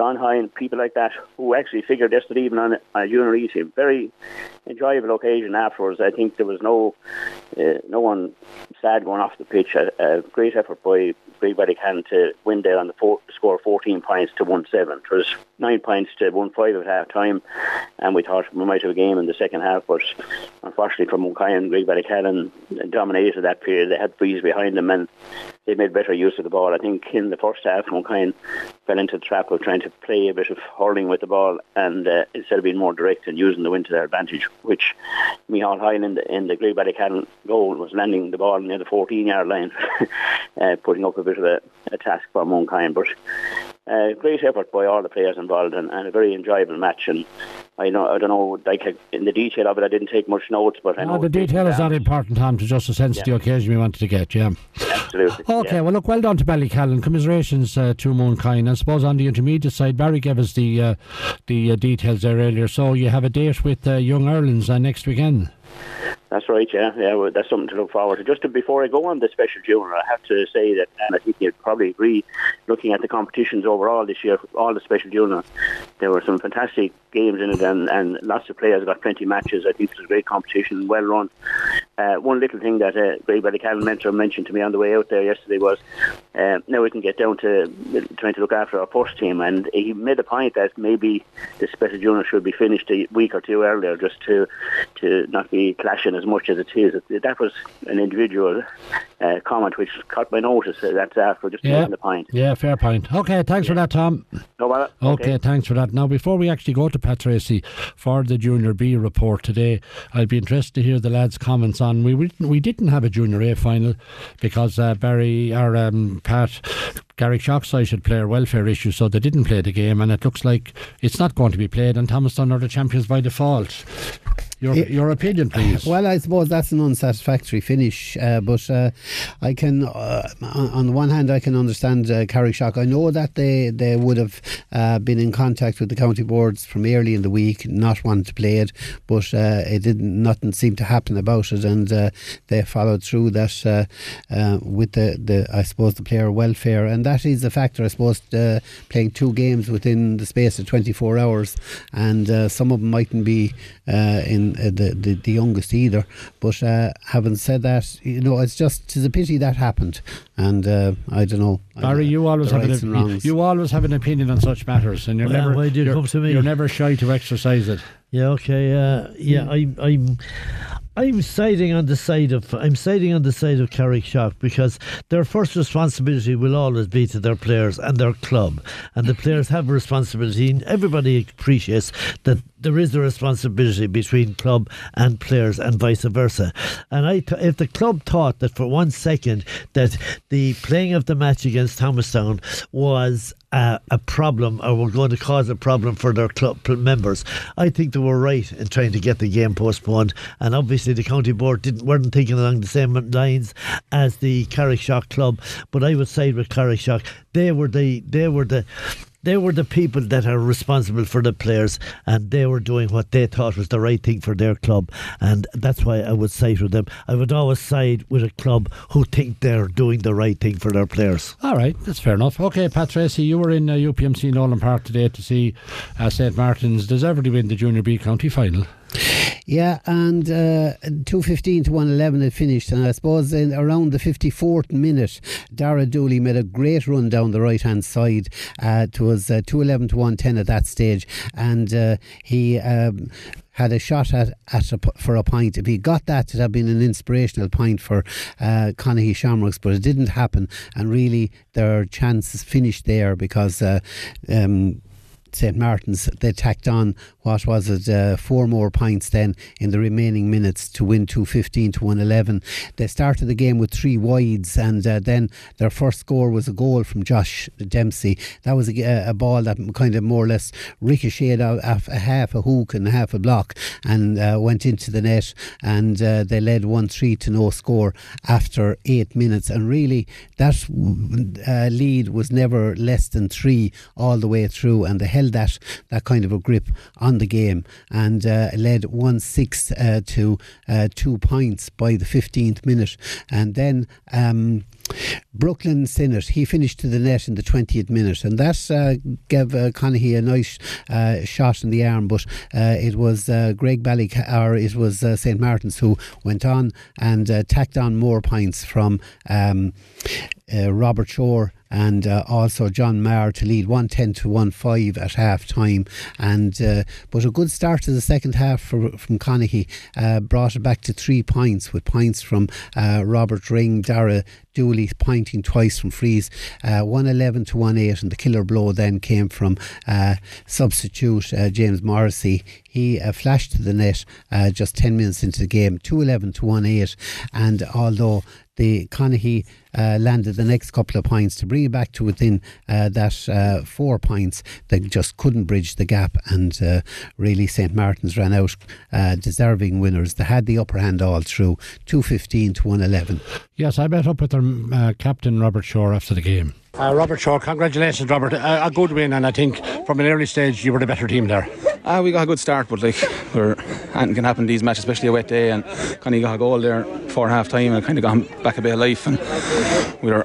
John Hine, people like that, who actually figured yesterday evening on a junior E team. Very enjoyable occasion afterwards. I think there was no uh, no one sad going off the pitch. A, a great effort by Ballycallan to win there on the four, score 14 points to 1 7. It was 9 points to 1 5 at half time, and we thought we might have a game in the second half, but unfortunately for Mooncoin, Graigue Ballycallan dominated that period. They had breeze behind them and they made better use of the ball. I think in the first half, Mooncoin fell into the trap of trying to play a bit of hurling with the ball and uh, instead of being more direct and using the wind to their advantage, which Mihal Hine in the, Ballycallan goal was landing the ball near the 14 yard line, *laughs* uh, putting up a bit of a, a task for Mooncoin. But uh, great effort by all the players involved and, and, a very enjoyable match. And I know I don't know like in the detail of it, I didn't take much notes, but I know no, the detail is not important, Tom. To just a sense yeah. of the occasion we wanted to get. Yeah, absolutely. Okay, yeah. well look, well done to Ballycallan. Commiserations uh, to Mooncoin. I suppose on the intermediate side, Barry gave us the uh, the uh, details there earlier. So you have a date with uh, Young Ireland's uh, next weekend. That's right, yeah, yeah. Well, that's something to look forward to. Just to, before I go on the special junior, I have to say that, and I think you'd probably agree, looking at the competitions overall this year, all the special junior, there were some fantastic games in it, and, and lots of players got plenty of matches. I think it was a great competition, well run. Uh, one little thing that uh, Graigue Ballycallan mentor mentioned to me on the way out there yesterday was, uh, now we can get down to trying to look after our first team, and he made a point that maybe the special junior should be finished a week or two earlier, just to to not be clashing as much as it is. That was an individual uh, comment which caught my notice. Uh, that's after just yeah. the point. Yeah, fair point. Okay, thanks yeah. for that, Tom. No bother. Okay, okay, thanks for that. Now, before we actually go to Pat Tracy for the Junior B report today, I'd be interested to hear the lads' comments on. We we, we didn't have a Junior A final because uh, Barry or um, Pat Carrickshock cited player welfare issues, so they didn't play the game, and it looks like it's not going to be played, and Thomastown are the champions by default. Your, it, your opinion, please. Well, I suppose that's an unsatisfactory finish, uh, but uh, I can, uh, on the one hand, I can understand uh, Carrickshock. I know that they, they would have uh, been in contact with the county boards from early in the week, not wanting to play it, but uh, it didn't. Nothing seemed to happen about it, and uh, they followed through that with the, the, I suppose, the player welfare, and that is a factor. I suppose playing two games within the space of 24 hours, and some of them mightn't be in uh, the, the, the youngest either. But uh, having said that, you know, it's just it's a pity that happened, and uh, I don't know. Barry, you always have an you, you, always have an opinion on such matters, and you're well, never you're, come to me. you're never shy to exercise it. Yeah. Okay. Uh, yeah. I, I'm. I'm siding on the side of I'm siding on the side of Carrickshock because their first responsibility will always be to their players and their club, and the players have a responsibility. And everybody appreciates that there is a responsibility between club and players and vice versa. And I, th- if the club thought that for one second that the playing of the match against Thomastown was a, a problem or were going to cause a problem for their club members, I think they were right in trying to get the game postponed. And obviously, the county board didn't weren't thinking along the same lines as the Carrickshock club. But I would side with Carrickshock. They were the they were the they were the people that are responsible for the players and they were doing what they thought was the right thing for their club and that's why I would side with them. I would always side with a club who think they're doing the right thing for their players. Alright that's fair enough. Okay Pat Tracy you were in uh, UPMC Nolan Park today to see uh, St Martin's. Deservedly win the Junior B County final yeah, and uh, 215 to 111 it finished. And I suppose in around the 54th minute, Dara Dooley made a great run down the right hand side. Uh, it was uh, 211 to 110 at that stage. And uh, he. Um, had a shot at, at a, for a point. If he got that, it'd have been an inspirational point for uh, Conahy Shamrocks, but it didn't happen. And really, their chances finished there because uh, um, St Martin's, they tacked on what was it, uh, four more points then in the remaining minutes to win 215 to 111. They started the game with three wides, and uh, then their first score was a goal from Josh Dempsey. That was a, a ball that kind of more or less ricocheted out a half a hook and half a block and uh, went into the net, and uh, they led 1 3 to no score after eight minutes. And really, that uh, lead was never less than three all the way through, and they held that, that kind of a grip on the game and uh, led 1 6 uh, to uh, two points by the 15th minute. And then um, Brooklyn Sinnott, he finished to the net in the 20th minute, and that uh, gave uh, a nice uh, shot in the arm. But uh, it was uh, Graigue Bally, or it was uh, St Martin's who went on and tacked on more points from um, Robert Shore and uh, also John Marr to lead 110 to 1-5 at half time. And uh, but a good start to the second half for, from Conahy uh, brought it back to three points with points from uh, Robert Ring Dara Dooley pointing twice from frees uh, 111 to 1-8 and the killer blow then came from uh, substitute James Morrissey. He flashed to the net just 10 minutes into the game 211 to 1-8 and although the Conahy uh, landed the next couple of points to bring it back to within uh, that uh, four points. They just couldn't bridge the gap, and uh, really St Martin's ran out uh, deserving winners. They had the upper hand all through, two fifteen to one eleven. Yes, I met up with their captain Robert Shore after the game. Uh, Robert Shaw, congratulations, Robert. A good win, and I think from an early stage you were the better team there. Uh, we got a good start, but like we're anything can happen in these matches, especially a wet day. And kind of got a goal there for half time, and kind of got back a bit of life. And we were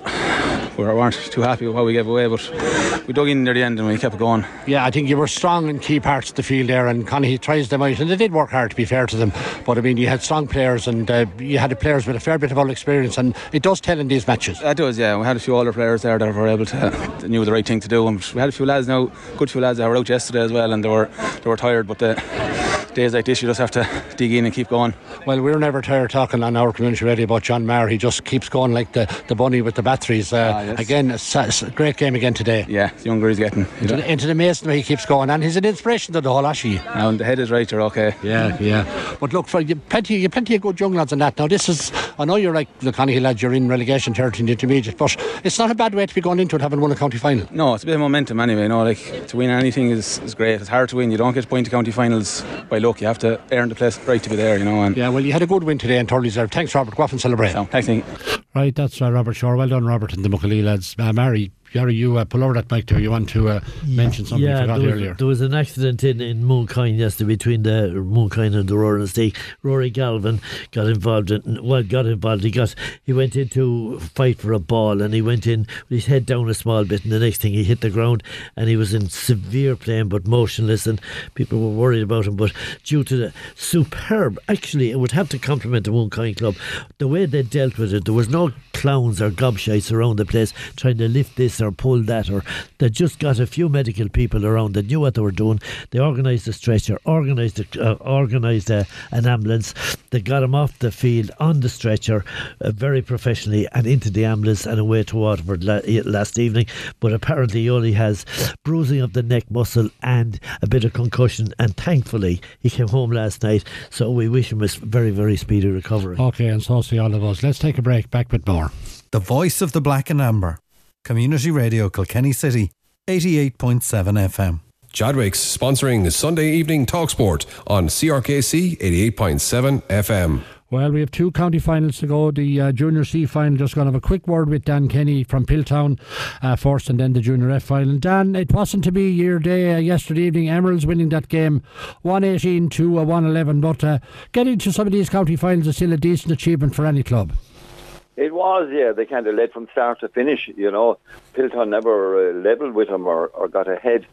we weren't too happy with what we gave away, but we dug in near the end and we kept going. Yeah, I think you were strong in key parts of the field there, and Connie tries them out, and they did work hard to be fair to them. But I mean, you had strong players, and uh, you had players with a fair bit of all experience, and it does tell in these matches. It does, yeah. We had a few older players there that were able to that knew the right thing to do, and we had a few lads now, good few lads that were out yesterday as well, and they were they were tired, but. The, days like this, you just have to dig in and keep going. Well, we're never tired talking on our community radio about John Maher. He just keeps going like the, the bunny with the batteries. Uh, ah, yes. Again, it's, it's, a great game again today. Yeah, the younger he's getting. Into, the, into the mason he keeps going, and he's an inspiration to the whole Ashi. Now, and the head is right, you're okay. Yeah, yeah. But look, for you plenty, you plenty of good young lads in that. Now, this is, I know you're like the Connie lads, you're in relegation territory in the intermediate, but it's not a bad way to be going into it having won a county final. No, it's a bit of momentum anyway. You know, like to win anything is, is great. It's hard to win. You don't get point to county finals by luck. You have to earn the place right to be there, you know. And yeah, well, you had a good win today and thoroughly deserved. Thanks, Robert. Go off and celebrate. So, thanks, Nick. Right, that's uh, Robert Shore. Well done, Robert, and the Muckalee lads. Uh, Mary, Gary, you uh, pull over that mic there. You want to uh, mention something yeah, you forgot there was, earlier? There was an accident in, in Mooncoin yesterday between the Mooncoin and the Rower Inistioge. Rory Galvin got involved. In, well, got involved. He got he went in to fight for a ball and he went in with his head down a small bit. And the next thing he hit the ground and he was in severe pain but motionless. And people were worried about him. But due to the superb, actually, it would have to compliment the Mooncoin Club the way they dealt with it. There was no clowns or gobshites around the place trying to lift this or pull that, or they just got a few medical people around that knew what they were doing. They organised a stretcher, organised a, uh, organised a, an ambulance. They got him off the field on the stretcher uh, very professionally and into the ambulance and away to Waterford la- last evening. But apparently, he only has bruising of the neck muscle and a bit of concussion. And thankfully, he came home last night. So we wish him a very, very speedy recovery. Okay, and so see all of us. Let's take a break. Back with more. The voice of the black and amber. Community Radio Kilkenny City, 88.7 FM. Chadwicks sponsoring Sunday evening Talksport on CRKC 88.7 FM. Well, we have two county finals to go. The uh, Junior C final, just going to have a quick word with Dan Kenny from Piltown uh, first and then the Junior F final. Dan, it wasn't to be your day uh, yesterday evening. Emeralds winning that game 118 to uh, 111, but uh, getting to some of these county finals is still a decent achievement for any club. It was, yeah. They kind of led from start to finish. You know, Piltown never uh, levelled with them or, or got ahead.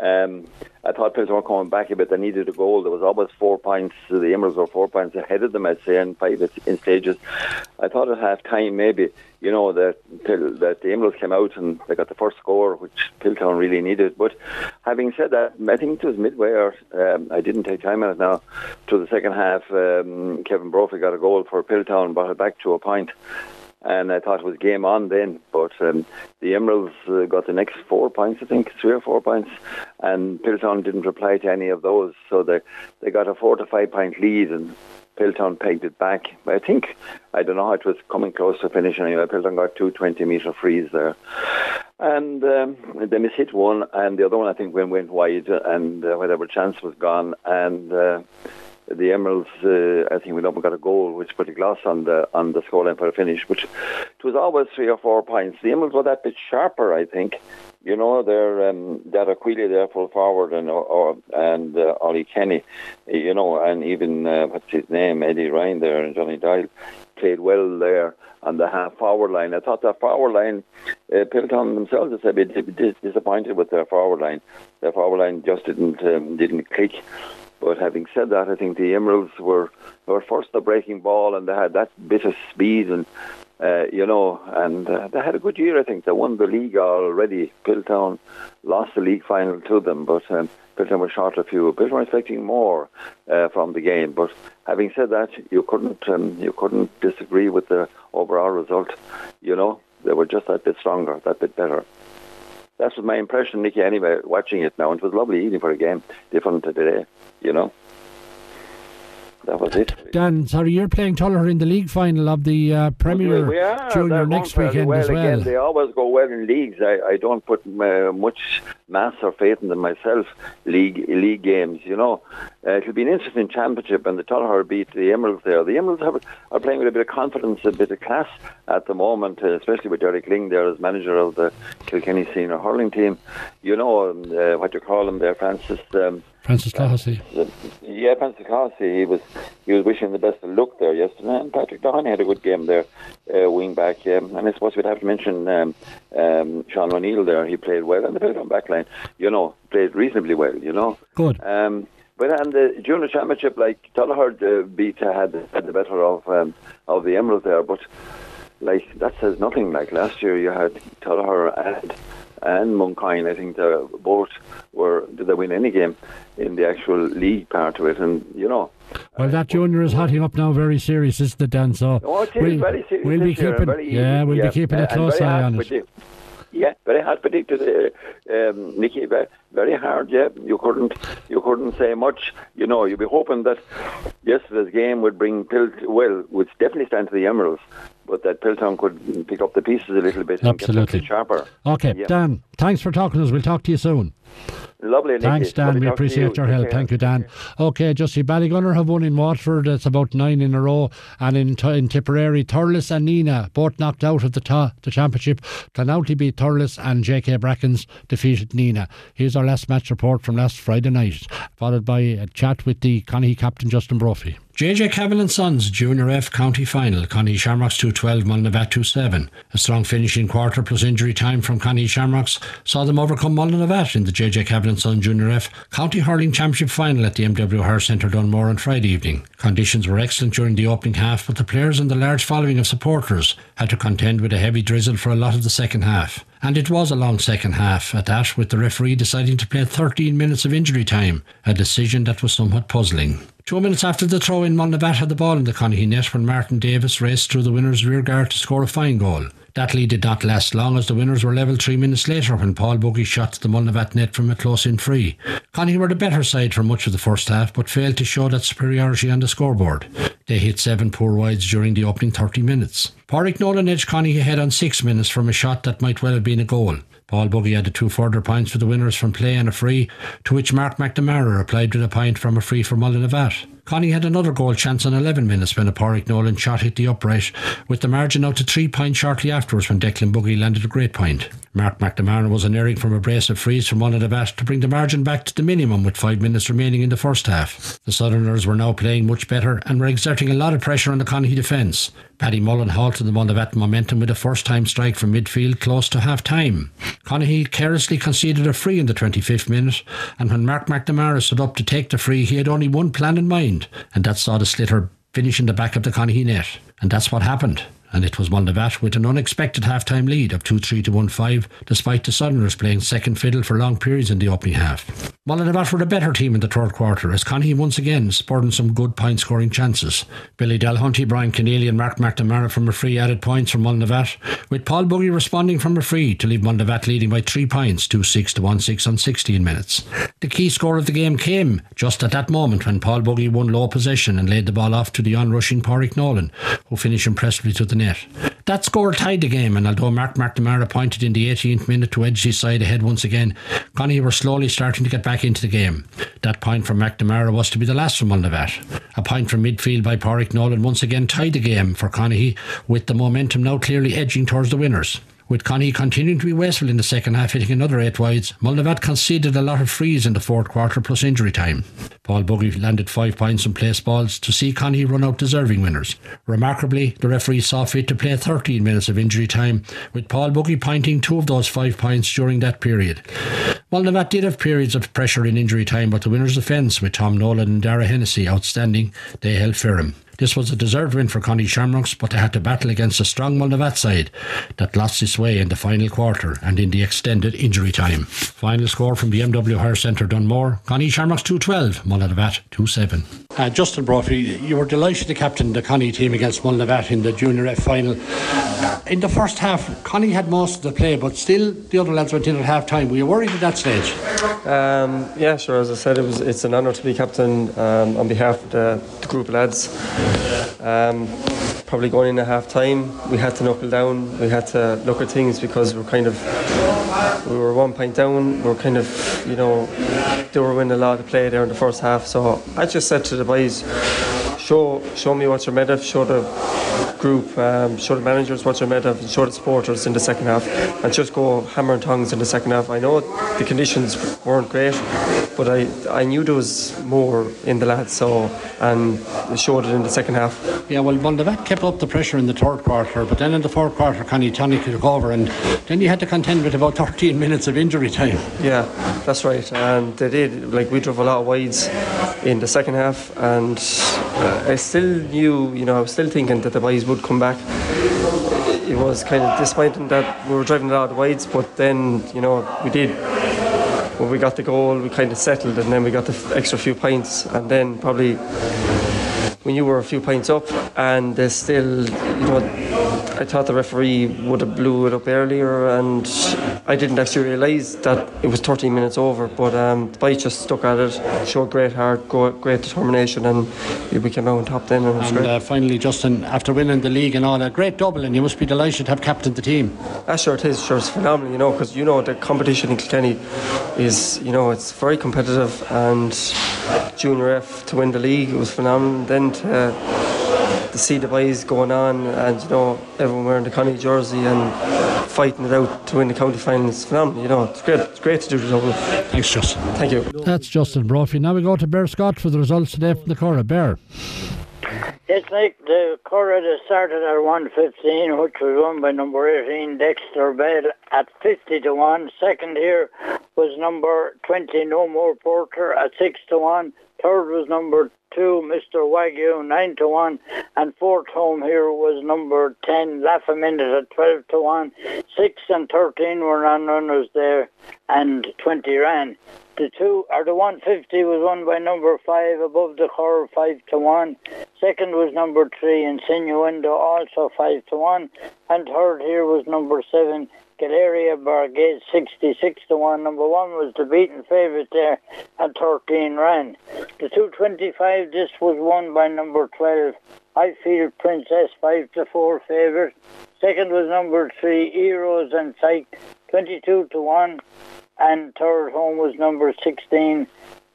Um, I thought Piltown were coming back a bit. They needed a goal. There was always four points. The Emeralds were four points ahead of them, I'd say, in five in stages. I thought at half time maybe, you know, that that the Emeralds came out and they got the first score, which Piltown really needed. But having said that, I think it was midway, or um, I didn't take time out now, to the second half. Um, Kevin Brophy got a goal for Piltown, brought it back to a point and I thought it was game on then. But um, the Emeralds uh, got the next four points, I think, three or four points, and Piltown didn't reply to any of those, so they they got a four to five point lead and. Piltown pegged it back. But I think, I don't know how it was coming close to finish anyway. Piltown got two 20 metre frees there. And um, they hit one, and the other one I think went, went wide, and uh, whatever chance was gone. And uh, the Emeralds, uh, I think we never got a goal, which put a gloss on the on the scoreline for a finish, which it was always three or four points. The Emeralds were that bit sharper, I think. You know, they're um, that Aquila there full forward and or, and uh, Ollie Kenny, you know, and even uh, what's his name, Eddie Ryan there and Johnny Dial played well there on the half forward line. I thought that forward line, uh, Piltown themselves are a bit disappointed with their forward line. Their forward line just didn't um, didn't click. But having said that, I think the Emeralds were were first the breaking ball, and they had that bit of speed, and uh, you know, and uh, they had a good year. I think they won the league already. Piltown lost the league final to them, but um, Piltown were short a few. Piltown were expecting more uh, from the game, but having said that, you couldn't um, you couldn't disagree with the overall result. You know, they were just that bit stronger, that bit better that's my impression, Nicky. Anyway, watching it now, it was lovely evening for a game, different to today. You know that was it. Dan, sorry, you're playing Tullogher in the league final of the uh, Premier we are. Junior next weekend well as well. Again. They always go well in leagues. I, I don't put uh, much mass or faith in them myself. League league games, you know. Uh, it'll be an interesting championship, and the Tullogher beat the Emeralds there. The Emeralds have, are playing with a bit of confidence, a bit of class at the moment, uh, especially with Derek Lyng there as manager of the Kilkenny senior hurling team. You know um, uh, what you call him there, Francis. Um, Francis Clohessy. yeah, Francis Cossie, he was he was wishing the best of luck there yesterday, and Patrick Doheny had a good game there, uh, wing back. Um, and I suppose we'd have to mention um, um, Sean O'Neill there. He played well, and the back line. you know, played reasonably well. You know, good. Um, but and the junior championship, like Tullogher uh, beat had had the better of um, of the Emerald there, but like that says nothing. Like last year, you had Tullogher and and Mooncoin. I think they both were did they win any game in the actual league part of it, and you know. Well, that junior is hotting up now, very serious, isn't it, Dan? So Oh, it we'll, very serious we'll be keeping, very yeah, we'll yeah. be keeping a close eye on it. Yeah, very hard predicted, uh, um, Nicky. Very hard. Yeah, you couldn't, you couldn't say much. You know, you'd be hoping that yesterday's game would bring Pilt. Well, would definitely stand to the Emeralds, but that Piltown could pick up the pieces a little bit and get Absolutely. sharper. Okay, Yeah. Dan, thanks for talking to us. We'll talk to you soon. Lovely. Thanks, Dan. Lovely We appreciate you. your help. care. Thank you, Dan. Okay, Justy Ballygunner have won in Waterford. It's about nine in a row. And in, in Tipperary, Thurles and Nenagh both knocked out of the, ta- the championship. Clonoulty beat Thurles and JK Brackens defeated Nenagh. Here's our last match report from last Friday night, followed by a chat with the Connie captain, Justin Brophy. JJ Cavill and Sons Junior F County Final. Connie Shamrocks 212, Mullinavat 27. A strong finishing quarter plus injury time from Connie Shamrocks saw them overcome Mullinavat in the JJ Cavill and Sons Junior F County Hurling Championship Final at the MW Hire Centre Dunmore on Friday evening. Conditions were excellent during the opening half, but the players and the large following of supporters had to contend with a heavy drizzle for a lot of the second half. And it was a long second half at that, with the referee deciding to play 13 minutes of injury time, a decision that was somewhat puzzling. Two minutes after the throw in, Mullinavat had the ball in the Conahy net when Martin Davis raced through the winner's rear guard to score a fine goal. That lead did not last long as the winners were level three minutes later when Paul Buggy shot the Mullinavat net from a close in free. Connie were the better side for much of the first half but failed to show that superiority on the scoreboard. They hit seven poor wides during the opening 30 minutes. Pádraig Nolan edged Connie ahead on six minutes from a shot that might well have been a goal. Paul Buggy added two further points for the winners from play and a free, to which Mark McNamara replied with a point from a free for Mullinavat. Connie had another goal chance on 11 minutes when a Pádraig Nolan shot hit the upright, with the margin out to three points shortly afterwards when Declan Buggy landed a great point. Mark McNamara was an unerring from a brace of frees from Mullinavat to bring the margin back to the minimum with five minutes remaining in the first half. The Southerners were now playing much better and were exerting a lot of pressure on the Connie defence. Paddy Mullen halted them on the Mullinavat momentum with a first time strike from midfield close to half time. Conahy carelessly conceded a free in the 25th minute, and when Mark McNamara stood up to take the free, he had only one plan in mind, and that saw the slitter finish in the back of the Conahy net. And that's what happened. And it was Mullinavat with an unexpected half-time lead of 2-3 to 1-5, despite the Southerners playing second fiddle for long periods in the opening half. Mullinavat were a better team in the third quarter, as Connie once again sporting some good point-scoring chances. Billy Delahunty, Brian Keneally and Mark McNamara from a free added points from Mullinavat, with Paul Buggy responding from a free to leave Mullinavat leading by three points, 2-6 to 1-6 on 16 minutes. The key score of the game came just at that moment when Paul Buggy won low possession and laid the ball off to the onrushing Pádraig Nolan, who finished impressively to the net. That score tied the game, and although Mark McNamara pointed in the 18th minute to edge his side ahead once again, Connie were slowly starting to get back into the game. That point from McNamara was to be the last from Mullinavat. A point from midfield by Pádraig Nolan once again tied the game for Connie, with the momentum now clearly edging towards the winners. With Connie continuing to be wasteful in the second half, hitting another eight wides, Mullinavat conceded a lot of frees in the fourth quarter plus injury time. Paul Buggy landed five points from place balls to see Connie run out deserving winners. Remarkably, the referee saw fit to play 13 minutes of injury time, with Paul Buggy pointing two of those five points during that period. Mullinavat did have periods of pressure in injury time, but the winners' defence, with Tom Nolan and Dara Hennessy outstanding, they held firm. This was a deserved win for Connie Shamrocks, but they had to battle against a strong Mullinavat side that lost its way in the final quarter and in the extended injury time. Final score from the MW Hire Centre Dunmore, Connie Shamrocks 212, Mullinavat 27. Uh, Justin Brophy, you were delighted to captain the Connie team against Mullinavat in the Junior F final. In the first half, Connie had most of the play, but still the other lads went in at half time. Were you worried at that stage? Um, yeah, sure. As I said, it was it's an honour to be captain um, on behalf of the, the group of lads. Um, probably going in at half time, we had to knuckle down. We had to look at things because we are kind of we were one point down. We are kind of you know they were winning a lot of play there in the first half. So I just said to the boys, show show me what you're made of. Show the group, um, show the managers what you're made of, and show the supporters in the second half, and just go hammer and tongs in the second half. I know the conditions weren't great, but I, I knew there was more in the lads, so and showed it in the second half. Yeah, well, Mullinavat kept up the pressure in the third quarter, but then in the fourth quarter, Connie Tony took over, and then you had to contend with about 13 *laughs* minutes of injury time. Yeah, that's right, and they did. Like we drove a lot of wides in the second half, and uh, I still knew, you know, I was still thinking that the boys would come back. It was kind of disappointing that we were driving a lot of wides, but then, you know, we did when we got the goal, we kind of settled, and then we got the extra few points, and then probably when you were a few points up, and there's still, you know, I thought the referee would have blew it up earlier, and I didn't actually realise that it was 13 minutes over. But um, the boys just stuck at it, showed great heart, great determination, and we came out on top then. And, and uh, finally, Justin, after winning the league and all that, great double, and you must be delighted to have captained the team. Ah, sure it is. Sure, it's phenomenal, you know, because you know the competition in Kilkenny is, you know, it's very competitive, and junior F to win the league it was phenomenal. Then to to see the boys going on and you know everyone wearing the Connie jersey and fighting it out to win the county final is phenomenal. You know, it's great. It's great to do the double. Thanks, Justin. Thank you. That's Justin Brophy. Now we go to Bear Scott for the results today from the Curragh. Bear. It's like the Curragh that started at 115, which was won by number 18, Dexter Bell, at 50 to 1. Second here was number 20, No More Porter, at 6 to 1. Third was number two, Mr. Wagyu, 9 to 1. And fourth home here was number 10, Laugh a Minute at 12 to 1. 6 and 13 were non runners there, and 20 ran. The two, or the 150 was won by number 5 above the curve, 5 to 1. Second was number 3, Insinuendo, also 5 to 1. And third here was number 7, Galeria Bargate 66 to 1. Number 1 was the beaten favourite there at 13 ran. The 225, this was won by number 12. I Highfield Princess 5 to 4 favourite. Second was number 3, Heroes and Psych 22 to 1. And third home was number 16,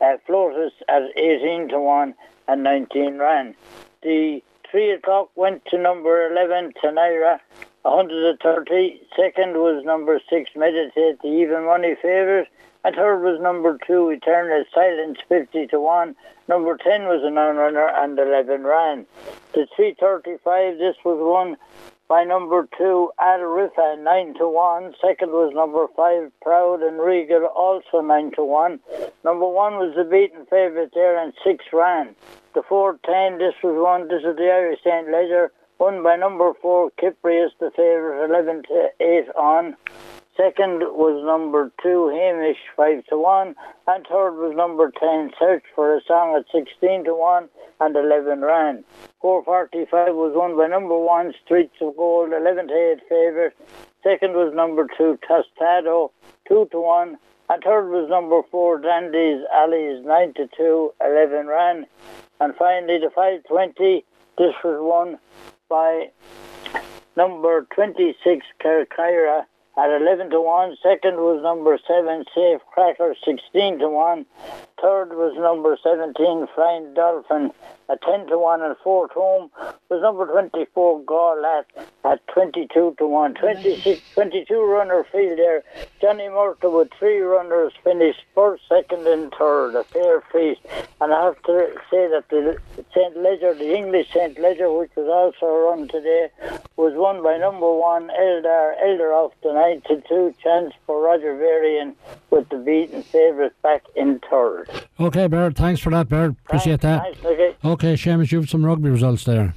uh, Flotus at 18 to 1 and 19 ran. The 3 o'clock went to number 11, Tenira 130. Second was number six, Meditate, the even money favourite. And third was number two, Eternal Silence, 50 to 1. Number 10 was a non-runner and 11 ran. The 335, this was won by number two, Al Rifa, 9 to 1. Second was number five, Proud and Regal, also 9 to 1. Number one was the beaten favourite there and 6 ran. The 410, this was won, this is the Irish St. Leger, won by number four, Kyprios, the favourite, 11 to 8 on. Second was number two, Hamish, 5 to 1. And third was number 10, Search for a Song at 16 to 1 and 11 ran. 445 was won by number one, Streets of Gold, 11 to 8 favourite. Second was number two, Tostado, 2 to 1. And third was number four, Dandy's Alleys, 9 to 2, 11 ran. And finally, the 520, this was won by number 26, Kerkyra, at 11 to 1. Second was number 7, Safe Cracker, 16 to 1. Third was number 17, Flying Dolphin, at 10 to 1. And fourth home was number 24, Gaulat, at 22 to 1. 26, 22 runner field there. Johnny Murtagh with three runners finished first, second, and third. A fair feast. And I have to say that the St. Leger, the English St. Leger, which was also run today, was won by number one, Eldar, Eldarov the 9 to 2 chance for Roger Varian with the beaten favourite back in third. Okay, Bert, thanks for that, Bert. Appreciate that. Thanks, Nicky. Okay, Seamus, you have some rugby results there.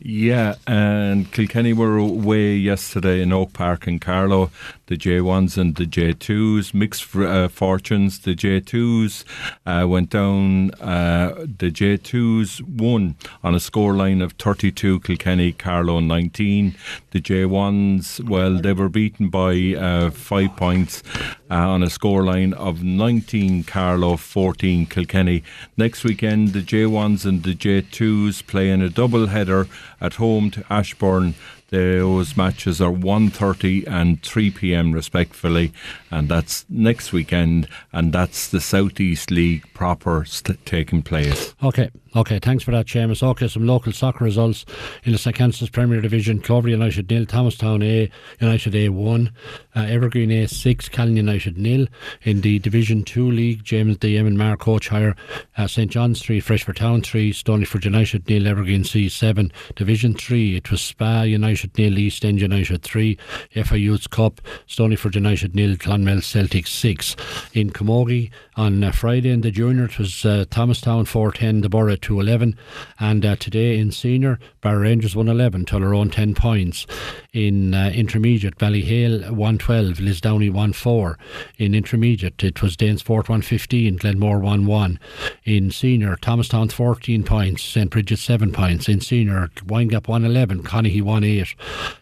Yeah, and Kilkenny were away yesterday in Oak Park in Carlow. The J1s and the J2s, mixed uh, fortunes. The J2s uh, went down, uh, the J2s won on a scoreline of 32, Kilkenny, Carlow 19. The J1s, well, they were beaten by uh, five points uh, on a scoreline of 19, Carlow 14, Kilkenny. Next weekend, the J1s and the J2s play in a double header at home to Ashbourne. Those matches are 1.30 and 3 p.m. respectively, and that's next weekend, and that's the Southeast League proper st- taking place. Okay, okay, thanks for that, Seamus. Okay, some local soccer results in the St. Kansas Premier Division. Clover United nil, Thomastown A, United A 1, uh, Evergreen A 6, Callan United nil. In the Division 2 League, James DM and Mark Coachhire, uh, St. John's 3, Freshford Town 3, Stonyford United nil, Evergreen C 7. Division 3, it was Spa United nil, East End United 3, FA Youths Cup, Stonyford United nil, Clonmel Celtic 6. In Camogie on uh, Friday in the junior, it was uh, Thomastown 410, the Borough 211, and uh, today in senior, Barra Rangers 111, Tullaroan 10 points. In uh, intermediate, Ballyhale 112, Lisdowney 14. In intermediate, it was Danesfort 115, Glenmore 1 1. In senior, Thomastown 14 points, St. Bridget 7 points. In senior, Windgap 111, Conahy 1 8.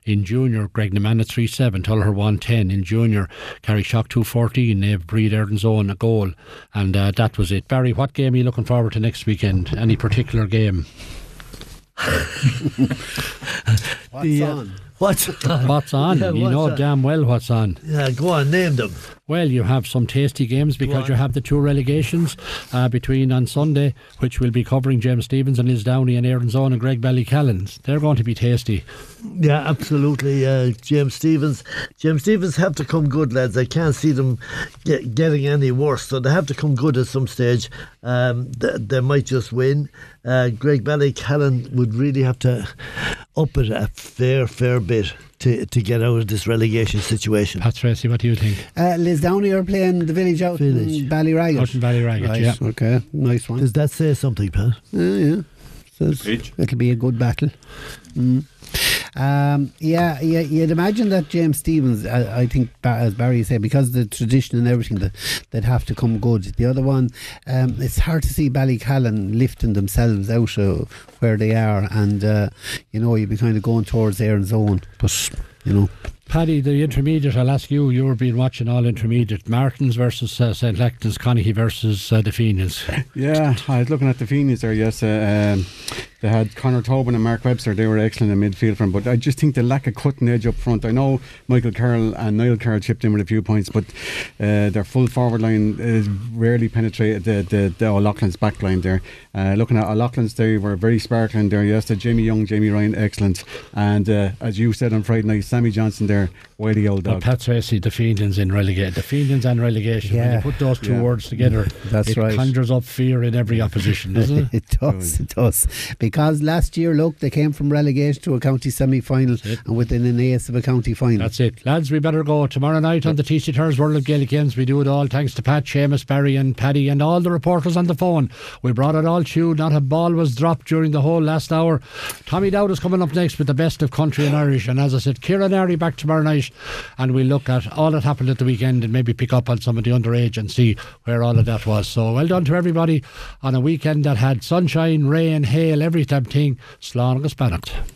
In junior, Graiguenamanagh 3 7, Tuller 1 10. In junior, Carrickshock 2 14, Nave Breed Erden's own a goal. And uh, that was it. Barry, what game are you looking forward to next weekend? Any particular game? *laughs* What's The, uh, on? What's What's on? *laughs* Yeah, you what's know on? damn well what's on. Yeah, go on, name them. Well, you have some tasty games because you have the two relegations uh, between on Sunday, which will be covering James Stephens and Lisdowney and Erin's Own and Graigue Ballycallans. They're going to be tasty. Yeah, absolutely. Uh, James Stephens. James Stephens have to come good, lads. I can't see them get, getting any worse, so they have to come good at some stage. Um, they, they might just win. Uh, Graigue Ballycallan would really have to up it a fair, fair bit to, to get out of this relegation situation. Pat Tracy, what do you think? Uh, Lisdowney are playing the village out Village. in Ballyraggett. Out in Ballyraggett, right, yeah. Okay, nice one. Does that say something, Pat? Yeah, yeah. Says it'll be a good battle. Mm. Um, yeah, yeah, you'd imagine that James Stephens, I, I think, as Barry said, because of the tradition and everything, that they'd have to come good. The other one, um, it's hard to see Ballycallan lifting themselves out of where they are, and uh, you know, you'd be kind of going towards Erin's Own, but you know. Paddy, the intermediate, I'll ask you, you've been watching all intermediate. Martins versus uh, St. Lachtain's, Conahy versus uh, the Fenians. Yeah, I was looking at the Fenians there, yes. Uh, um, they had Conor Tobin and Mark Webster, they were excellent in midfield for him, but I just think the lack of cutting edge up front. I know Michael Carroll and Niall Carroll chipped in with a few points, but uh, their full forward line is rarely penetrated the, the, the O'Loughlin's back line there. Uh, looking at O'Loughlin's, they were very sparkling there, yes. The Jamie Young, Jamie Ryan, excellent. And uh, as you said on Friday night, Sammy Johnson there, there. Why the old Well, dog? Pat Tracy, the Fenians in relegation. The Fenians and relegation. When Yeah. you put those two Yeah. words together, That's it right. conjures up fear in every opposition, doesn't it? *laughs* it does, it does. Because last year, look, they came from relegation to a county semi final and within an ace of a county final. That's it. Lads, we better go. Tomorrow night on the TC Thurs World of Gaelic Games, we do it all thanks to Pat, Seamus, Barry, and Paddy, and all the reporters on the phone. We brought it all to you. Not a ball was dropped during the whole last hour. Tommy Dowd is coming up next with the best of country and Irish. And as I said, Kieran Airy back tomorrow night, and we look at all that happened at the weekend and maybe pick up on some of the underage and see where all of that was. So well done to everybody on a weekend that had sunshine, rain, hail, every type of thing. Slán agus beannacht.